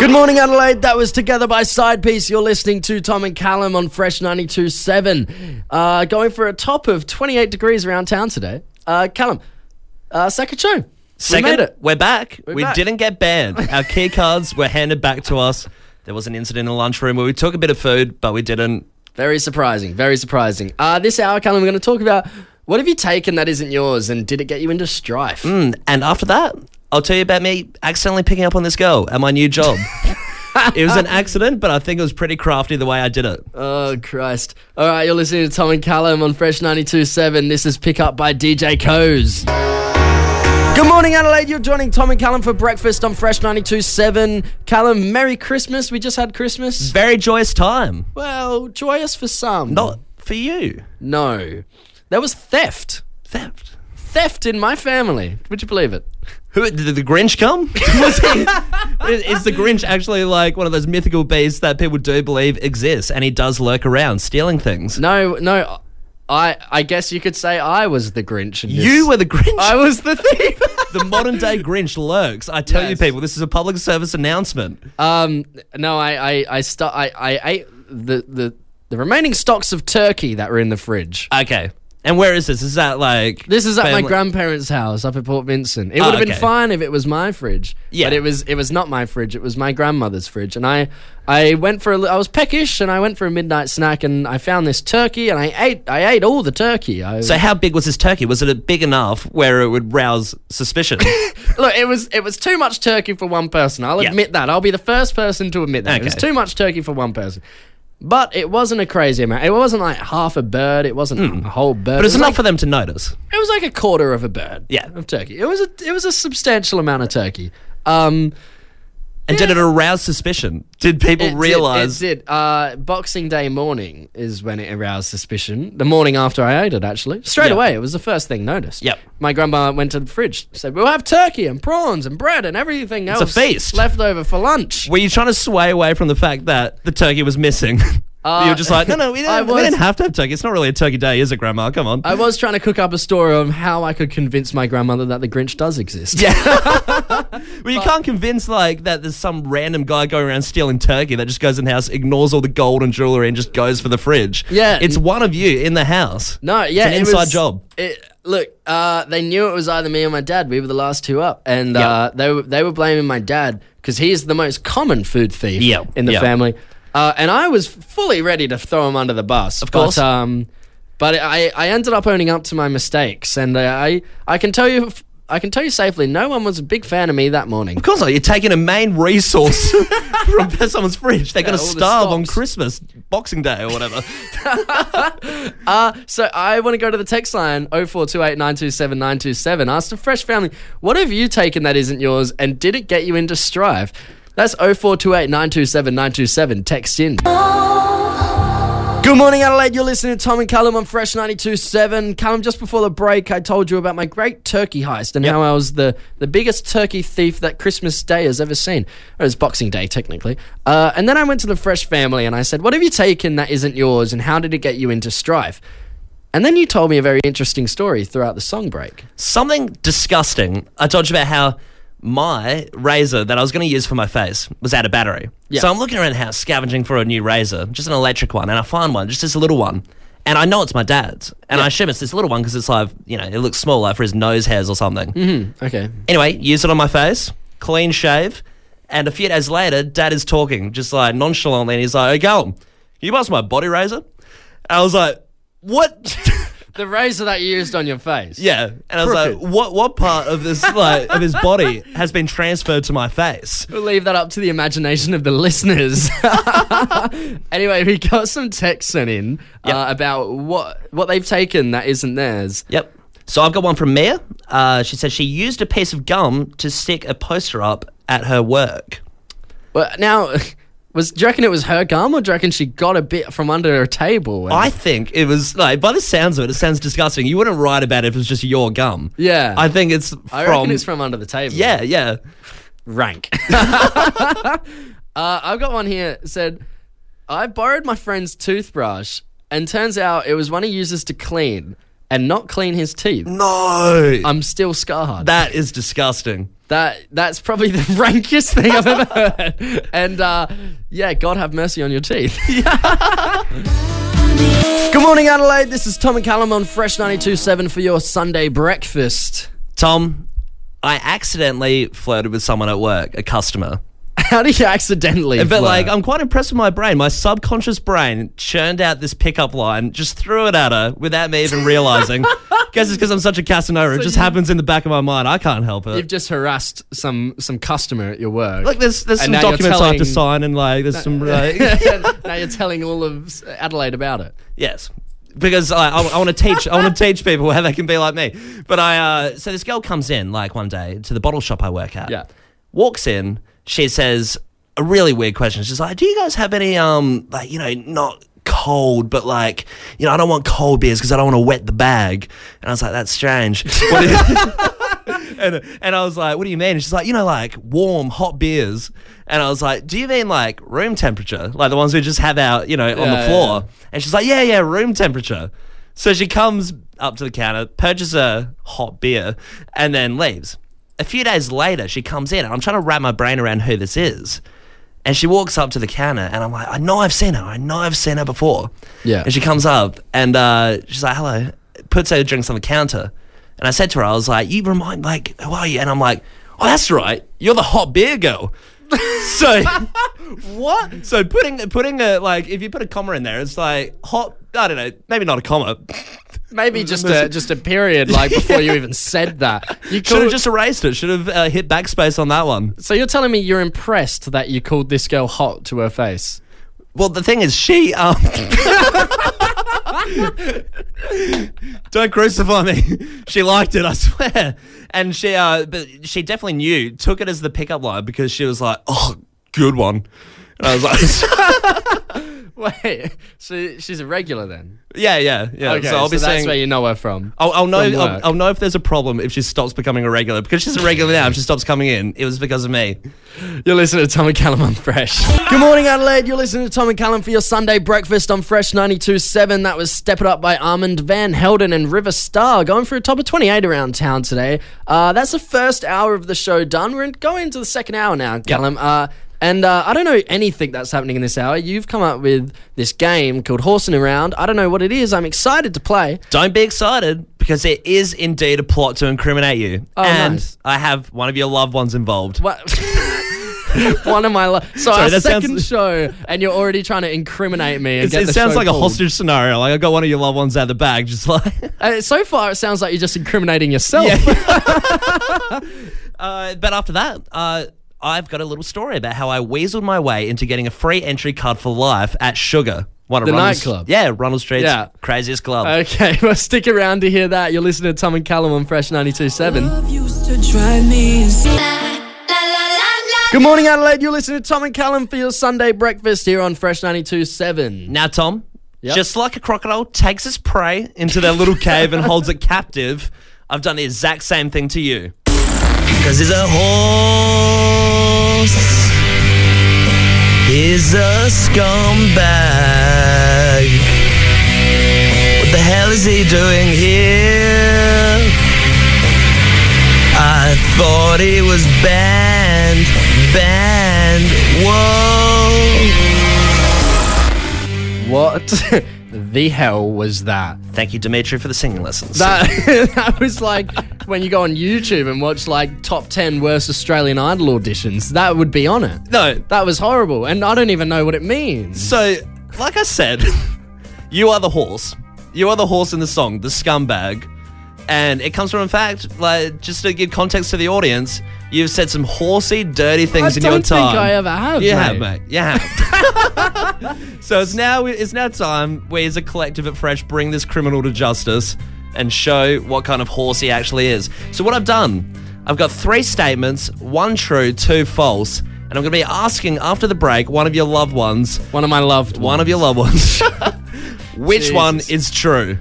Good morning, Adelaide. That was Together by Sidepiece. You're listening to Tom and Callum on Fresh 92.7. Uh, going for a top of 28 degrees around town today. Uh, Callum, uh, second show. Second, we made it. we're back. We're we back. didn't get banned. Our key cards were handed back to us. There was an incident in the lunchroom where we took a bit of food, but we didn't. Very surprising. Very surprising. Uh, this hour, Callum, we're going to talk about what have you taken that isn't yours and did it get you into strife? Mm, and after that, I'll tell you about me accidentally picking up on this girl at my new job. it was an accident, but I think it was pretty crafty the way I did it. Oh, Christ. All right, you're listening to Tom and Callum on Fresh 92.7. This is Pick Up by DJ Koze. Good morning, Adelaide. You're joining Tom and Callum for breakfast on Fresh 92.7. Callum, Merry Christmas. We just had Christmas. Very joyous time. Well, joyous for some. Not for you. No. There was theft. Theft. Theft in my family. Would you believe it? Who did the Grinch come? He, is, the Grinch actually like one of those mythical beasts that people do believe exists, and he does lurk around stealing things? No, no. I I guess you could say I was the Grinch. In this. You were the Grinch. I was the thief. the modern day Grinch lurks. I tell you, people, this is a public service announcement. Um, no, I, I, I, stu- I, I ate the, the, the remaining stocks of turkey that were in the fridge. Okay. And where is this? Is that like This is at my grandparents' house up at Port Vincent. It Oh, would have been okay. fine if it was my fridge. Yeah. But it was it was not my fridge. It was my grandmother's fridge. And I I went for a li- I was peckish and I went for a midnight snack and I found this turkey and I ate I ate all the turkey. I, So how big was this turkey? Was it big enough where it would rouse suspicion? Look, it was it was too much turkey for one person. I'll Yeah. admit that. I'll be the first person to admit that. It was Okay. too much turkey for one person. But it wasn't a crazy amount. It wasn't like half a bird. It wasn't a whole bird. Hmm. but it it's was enough like, for them to notice. It was like a quarter of a bird. Yeah. of turkey. It was a it was a substantial amount of turkey. Um, And did it arouse suspicion? Did people it realize? Did, it did. Uh, Boxing Day morning is when it aroused suspicion. The morning after I ate it, actually, straight Yeah. away, it was the first thing noticed. Yep. My grandma went to the fridge, said, "We'll have turkey and prawns and bread and everything It's a feast. left over for lunch." Were you trying to sway away from the fact that the turkey was missing? Uh, You're just like, no, no, we I didn't, we was- have to have turkey. It's not really a turkey day, is it, Grandma? Come on. I was trying to cook up a story of how I could convince my grandmother that the Grinch does exist. Yeah. well, you can't convince like that there's some random guy going around stealing turkey that just goes in the house, ignores all the gold and jewelry, and just goes for the fridge. Yeah. it's one of you in the house. No, yeah, it's an it inside was- job. It, look, uh, they knew it was either me or my dad. We were the last two up, and uh, they were they were blaming my dad because he's the most common food thief Yeah, in the yeah. family. Uh, and I was fully ready to throw him under the bus. Of course. but, um, but I, I ended up owning up to my mistakes, and I I can tell you. I can tell you safely, no one was a big fan of me that morning. Of course not. You're taking a main resource from someone's fridge. They're going to starve on. Christmas, Boxing Day, or whatever. Uh, so I want to go to the text line 0428 927 927. Ask the Fresh family, what have you taken that isn't yours and did it get you into strife? That's 0428 927 927. Text in. Good morning, Adelaide. You're listening to Tom and Callum on Fresh 92.7. Callum, just before the break, I told you about my great turkey heist and Yep. how I was the, the biggest turkey thief that Christmas Day has ever seen. Or it's Boxing Day, technically. Uh, and then I went to the Fresh family and I said, What have you taken that isn't yours and how did it get you into strife? And then you told me a very interesting story throughout the song break. Something disgusting. I told you about how my razor that I was going to use for my face was out of battery. Yeah. So I'm looking around the house scavenging for a new razor, just an electric one, and I find one, just this little one. And I know it's my dad's. And I assume it's this little one because it's like, you know, it looks small, like for his nose hairs or something. Mm-hmm. Okay. Anyway, use it on my face, clean shave, and a few days later, dad is talking just like nonchalantly, and he's like, "Hey, Callum, you pass my body razor?" I was like, "What?" The razor that you used on your face. yeah, and I was Crooked. like, "What? What part of this like of his body has been transferred to my face?" We'll leave that up to the imagination of the listeners. anyway, we got some texts sent in uh, about what what they've taken that isn't theirs. Yep. So I've got one from Mia. Uh, she said she used a piece of gum to stick a poster up at her work. Well, now, was do you reckon it was her gum, or do you reckon she got a bit from under a table? and- I think it was like by the sounds of it, it sounds disgusting. You wouldn't write about it if it was just your gum. Yeah. I think it's from. I reckon it's from under the table. yeah, yeah. rank. uh, I've got one here. It said, I borrowed my friend's toothbrush, and turns out it was one he uses to clean and not clean his teeth. No, I'm still scarred. that is disgusting. That that's probably the rankest thing I've ever heard. And uh, yeah, God have mercy on your teeth. Good morning, Adelaide. This is Tom and Callum on Fresh 92.7 for your Sunday breakfast. Tom, I accidentally flirted with someone at work, a customer. How do you accidentally? But flirt? like, I'm quite impressed with my brain. My subconscious brain churned out this pickup line, just threw it at her without me even realizing. Guess it's because I'm such a Casanova. it just you- happens in the back of my mind. I can't help it. you've just harassed some some customer at your work. Like there's there's And some documents I have to sign and like there's some like, now you're telling all of Adelaide about it. yes because I, I, I want to teach I want to teach people how they can be like me. But I uh, so this girl comes in like one day to the bottle shop I work at. Yeah. walks in. She says a really weird question. She's like, "Do you guys have any um like you know not." Cold, but like you know, I don't want cold beers because I don't want to wet the bag. And I was like, "That's strange." And, and I was like, "What do you mean?" And she's like, "You know, like warm, hot beers." And I was like, "Do you mean like room temperature, like the ones we just have out, you know, on Yeah, the yeah, floor?" And she's like, "Yeah, yeah, room temperature." So she comes up to the counter, purchases a hot beer, and then leaves. A few days later, she comes in, and I'm trying to wrap my brain around who this is. And she walks up to the counter, and I'm like, I know I've seen her. I know I've seen her before. Yeah. And she comes up, and uh, she's like, hello. Puts her drinks on the counter. And I said to her, I was like, you remind, me, like, who are you? And I'm like, oh, that's right. You're the hot beer girl. so what? So putting putting a like if you put a comma in there, it's like hot. I don't know, maybe not a comma. Maybe just a just a period like before you even said that. You Should have just erased it. Should have uh, hit backspace on that one. so you're telling me you're impressed that you called this girl hot to her face? Well, the thing is, she um. Don't crucify me. She liked it, I swear. And she, uh, but she definitely knew, took it as the pickup line because she was like, "Oh, good one." And I was like, Wait, so she's a regular then? "Yeah, yeah, yeah." Okay, so I'll be that's saying, where you know her from. I'll, I'll know, from I'll. I'll know if there's a problem if she stops becoming a regular because she's a regular now. If she stops coming in, it was because of me. You're listening to Tom and Callum on Fresh. Good morning, Adelaide. You're listening to Tom and Callum for your Sunday breakfast on Fresh 92.7. That was Step It Up by Armand Van Helden and River Star, going for a top of 28 around town today. Uh, that's the first hour of the show done. We're going into the second hour now, Callum. Uh, and uh, I don't know anything that's happening in this hour. You've come up with this game called Horsing Around. I don't know what it is. I'm excited to play. Don't be excited because there is indeed a plot to incriminate you, Oh, and nice. I have one of your loved ones involved. What? One of my lo- so Sorry, our that sounds- second show, and you're already trying to incriminate me. And get it sounds like a hostage scenario. Like I got one of your loved ones out of the bag, just like. Uh, so far, it sounds like you're just incriminating yourself. uh, but after that, uh, I've got a little story about how I weaseled my way into getting a free entry card for life at Sugar, one of The Rundle- nightclub? Yeah, Rundle Street's Yeah. craziest club. Okay, well, stick around to hear that. You're listening to Tom and Callum on Fresh 92.7. Love used to drive me insane. Good morning, Adelaide. You're listening to Tom and Callum for your Sunday breakfast here on Fresh 92.7. now, Tom, Yep. just like a crocodile takes its prey into their little cave and holds it captive, I've done the exact same thing to you. Because he's a horse. He's a scumbag. What the hell is he doing here? I thought he was banned, banned. Whoa. What the hell was that? Thank you, Dimitri, for the singing lessons. That, that was like when you go on YouTube and watch like top 10 worst Australian Idol auditions. That would be on it. no, That was horrible. And I don't even know what it means. So, like I said, you are the horse. You are the horse in the song, the scumbag. And it comes from, in fact, like just to give context to the audience, you've said some horsey, dirty things I in don't your time. think I ever have. You mate. have, mate. You have. so it's now it's now time we, as a collective at Fresh, bring this criminal to justice and show what kind of horse he actually is. So what I've done, I've got three statements: one true, two false, and I'm going to be asking after the break one of your loved ones One of my loved one of your loved ones. Which one is true?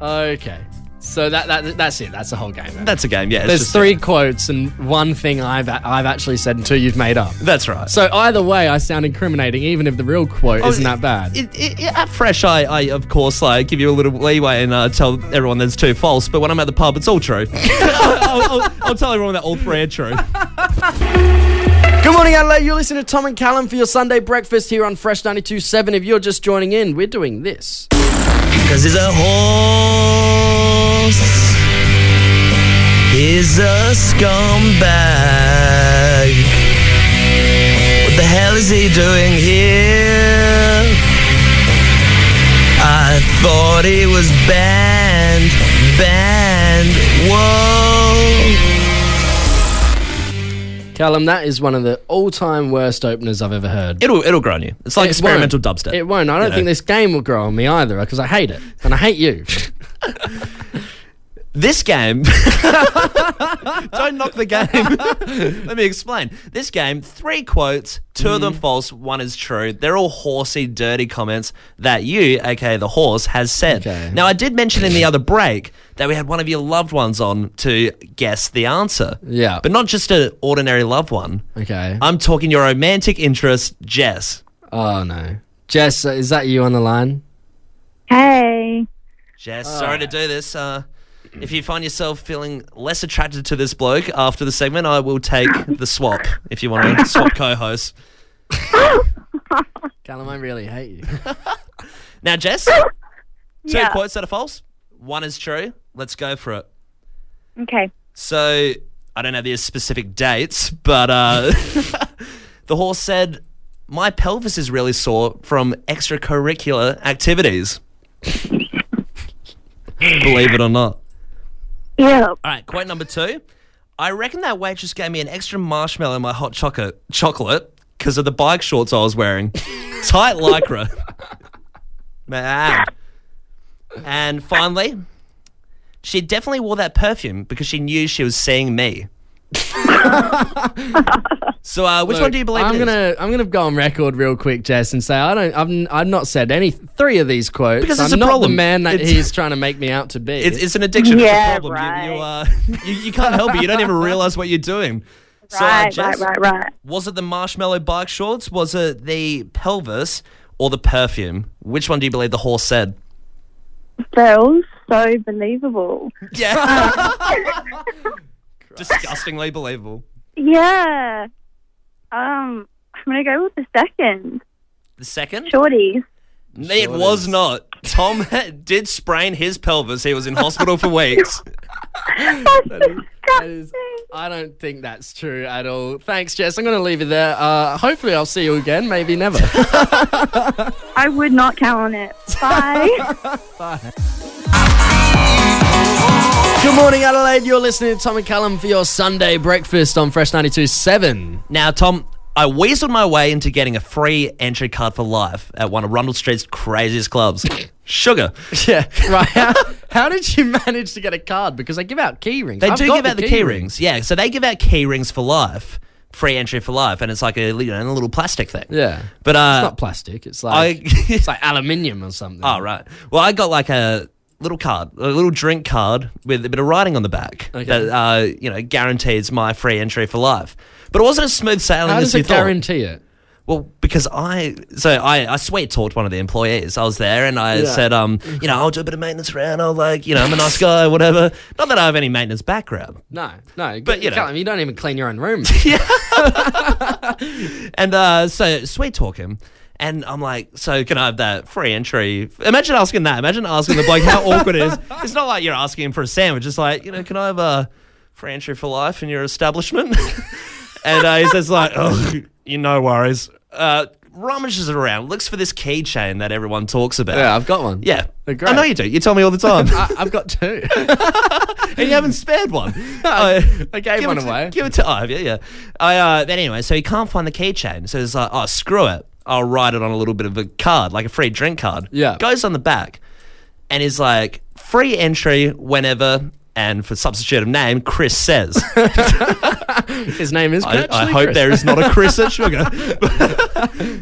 Okay. So that, that that's it. That's the whole game. then. That's a game. Yeah, There's just- three quotes and one thing I've I've actually said and two you've made up. That's right. So either way, I sound incriminating, even if the real quote Oh, isn't that bad. It, it, it- at Fresh, I, I of course like give you a little leeway and uh, tell everyone there's two false. But when I'm at the pub, it's all true. I'll, I'll, I'll tell everyone that all three are true. Good morning, Adelaide. You're listening to Tom and Callum for your Sunday breakfast here on Fresh 92.7. If you're just joining in, we're doing this. Cause he's a horse. He's a scumbag. What the hell is he doing here? I thought he was banned, banned. Whoa. Callum, that is one of the all-time worst openers I've ever heard. It'll it'll grow on you. It's like It experimental won't. dubstep. It won't. I don't know. think this game will grow on me either because I hate it and I hate you. This game. Don't knock the game. Let me explain. This game, three quotes, 2 of them false, one is true. They're all horsey, dirty comments that you, aka the horse, has said. Okay. Now, I did mention in the other break that we had one of your loved ones on to guess the answer. Yeah. But not just an ordinary loved one. okay. I'm talking your romantic interest, Jess. oh no, Jess, uh, is that you on the line? Hey. Jess, sorry to do this. Uh, if you find yourself feeling less attracted to this bloke after the segment, I will take the swap if you want to swap co hosts. Callum, I really hate you. Now, Jess, two Yeah. quotes that are false, one is true. Let's go for it. Okay. So, I don't have the specific dates, but uh, the horse said, My pelvis is really sore from extracurricular activities. Believe it or not. Yeah. All right, quote number two. I reckon that waitress gave me an extra marshmallow in my hot chocolate chocolate because of the bike shorts I was wearing. Tight lycra. Man. And finally, she definitely wore that perfume because she knew she was seeing me. so, uh, which one do you believe I'm it is? gonna I'm gonna go on record real quick, Jess, and say I don't I've, I've not said any three of these quotes. Because it's I'm a not problem. the man that It's- he's trying to make me out to be. It's, it's an addiction. Yeah, it's a problem. You, you, uh, right. you, you can't help it. You don't even realize what you're doing. So, uh, Right, Jess, right, right, right. Was it the marshmallow bike shorts? Was it the pelvis or the perfume? Which one do you believe the horse said? Feels so believable. Yeah. Disgustingly believable. Yeah. Um, I'm gonna go with the second. The second? Shorties. It was not. Tom did sprain his pelvis. He was in hospital for weeks. That is- I don't think that's true at all. Thanks, Jess. I'm going to leave it there. Uh, hopefully, I'll see you again. Maybe never. I would not count on it. Bye. Bye. Good morning, Adelaide. You're listening to Tom and Callum for your Sunday breakfast on Fresh 92.7. Now, Tom, I weaseled my way into getting a free entry card for life at one of Rundle Street's craziest clubs. Sugar. Yeah, right. How, how did you manage to get a card? Because they give out key rings. They I've do got give out the key rings. Yeah, so they give out key rings for life, free entry for life, and it's like a, you know, a little plastic thing. Yeah. But uh, It's not plastic. It's like I. it's like aluminium or something. oh right. Well, I got like a little card, a little drink card with a bit of writing on the back Okay. that uh, you know guarantees my free entry for life. But it wasn't as smooth sailing How as does you it thought. guarantee it? Well, because I so I, I sweet talked one of the employees. I was there and I Yeah. said, um, you know, I'll do a bit of maintenance around. I'll like, you know, I'm a nice guy, whatever. Not that I have any maintenance background. No, no. But, you know. can't- you don't even clean your own room. yeah. And uh, so sweet talk him. And I'm like, so can I have that free entry? Imagine asking that. Imagine asking the bloke how awkward it is. It's not like you're asking him for a sandwich. It's like, you know, can I have a free entry for life in your establishment? and uh, he says like, oh, you no worries. Uh, rummages around, looks for this keychain that everyone talks about. yeah, I've got one. Yeah. They're great. I know you do. You tell me all the time. I, I've got two. and you haven't spared one. I- I gave give one it to- away. give it to oh, yeah, yeah. I, uh, but anyway, so he can't find the keychain. So he's like, oh, screw it. I'll write it on a little bit of a card, like a free drink card. Yeah. Goes on the back and he's like, free entry whenever. And for substitute of name, Chris says. His name is. I, I hope Chris. there is not a Chris at Sugar.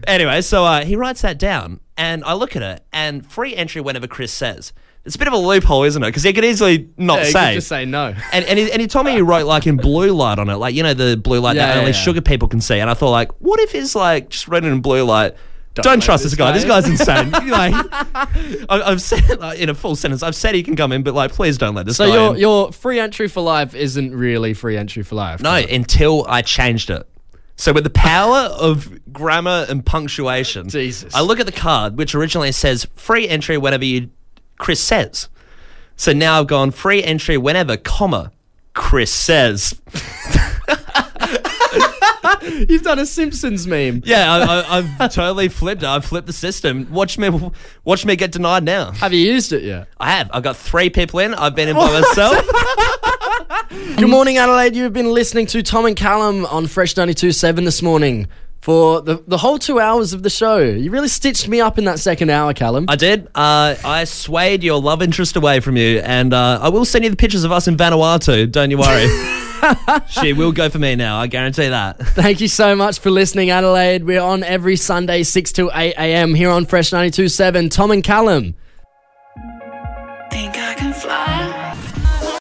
anyway, so uh, he writes that down, and I look at it, and free entry whenever Chris says. It's a bit of a loophole, isn't it? Because he could easily not Yeah, you say. could just say no. And, and, he, and he told me he wrote like in blue light on it, like you know the blue light Yeah, that yeah, only yeah. sugar people can see. And I thought like, what if he's like just written in blue light? Don't, like trust this this guy. guy. This guy's insane. like, I, I've said like, in a full sentence, I've said he can come in, but like, please don't let this So guy your in. your free entry for life isn't really free entry for life. No, until I changed it. So with the power of grammar and punctuation, Jesus. I look at the card, which originally says free entry whenever you Chris says. So now I've gone free entry whenever, comma, Chris says. You've done a Simpsons meme. Yeah, I, I, I've totally flipped. I've flipped the system. Watch me, watch me get denied now. Have you used it yet? I have. I've got three people in. I've been in by myself. Good morning, Adelaide. You've been listening to Tom and Callum on Fresh 92.7 this morning for the, the whole two hours of the show. You really stitched me up in that second hour, Callum. I did. Uh, I swayed your love interest away from you, and uh, I will send you the pictures of us in Vanuatu. Don't you worry. she will go for me now. I guarantee that. Thank you so much for listening, Adelaide. We're on every Sunday, 6 to 8 a.m. here on Fresh 92.7. Tom and Callum.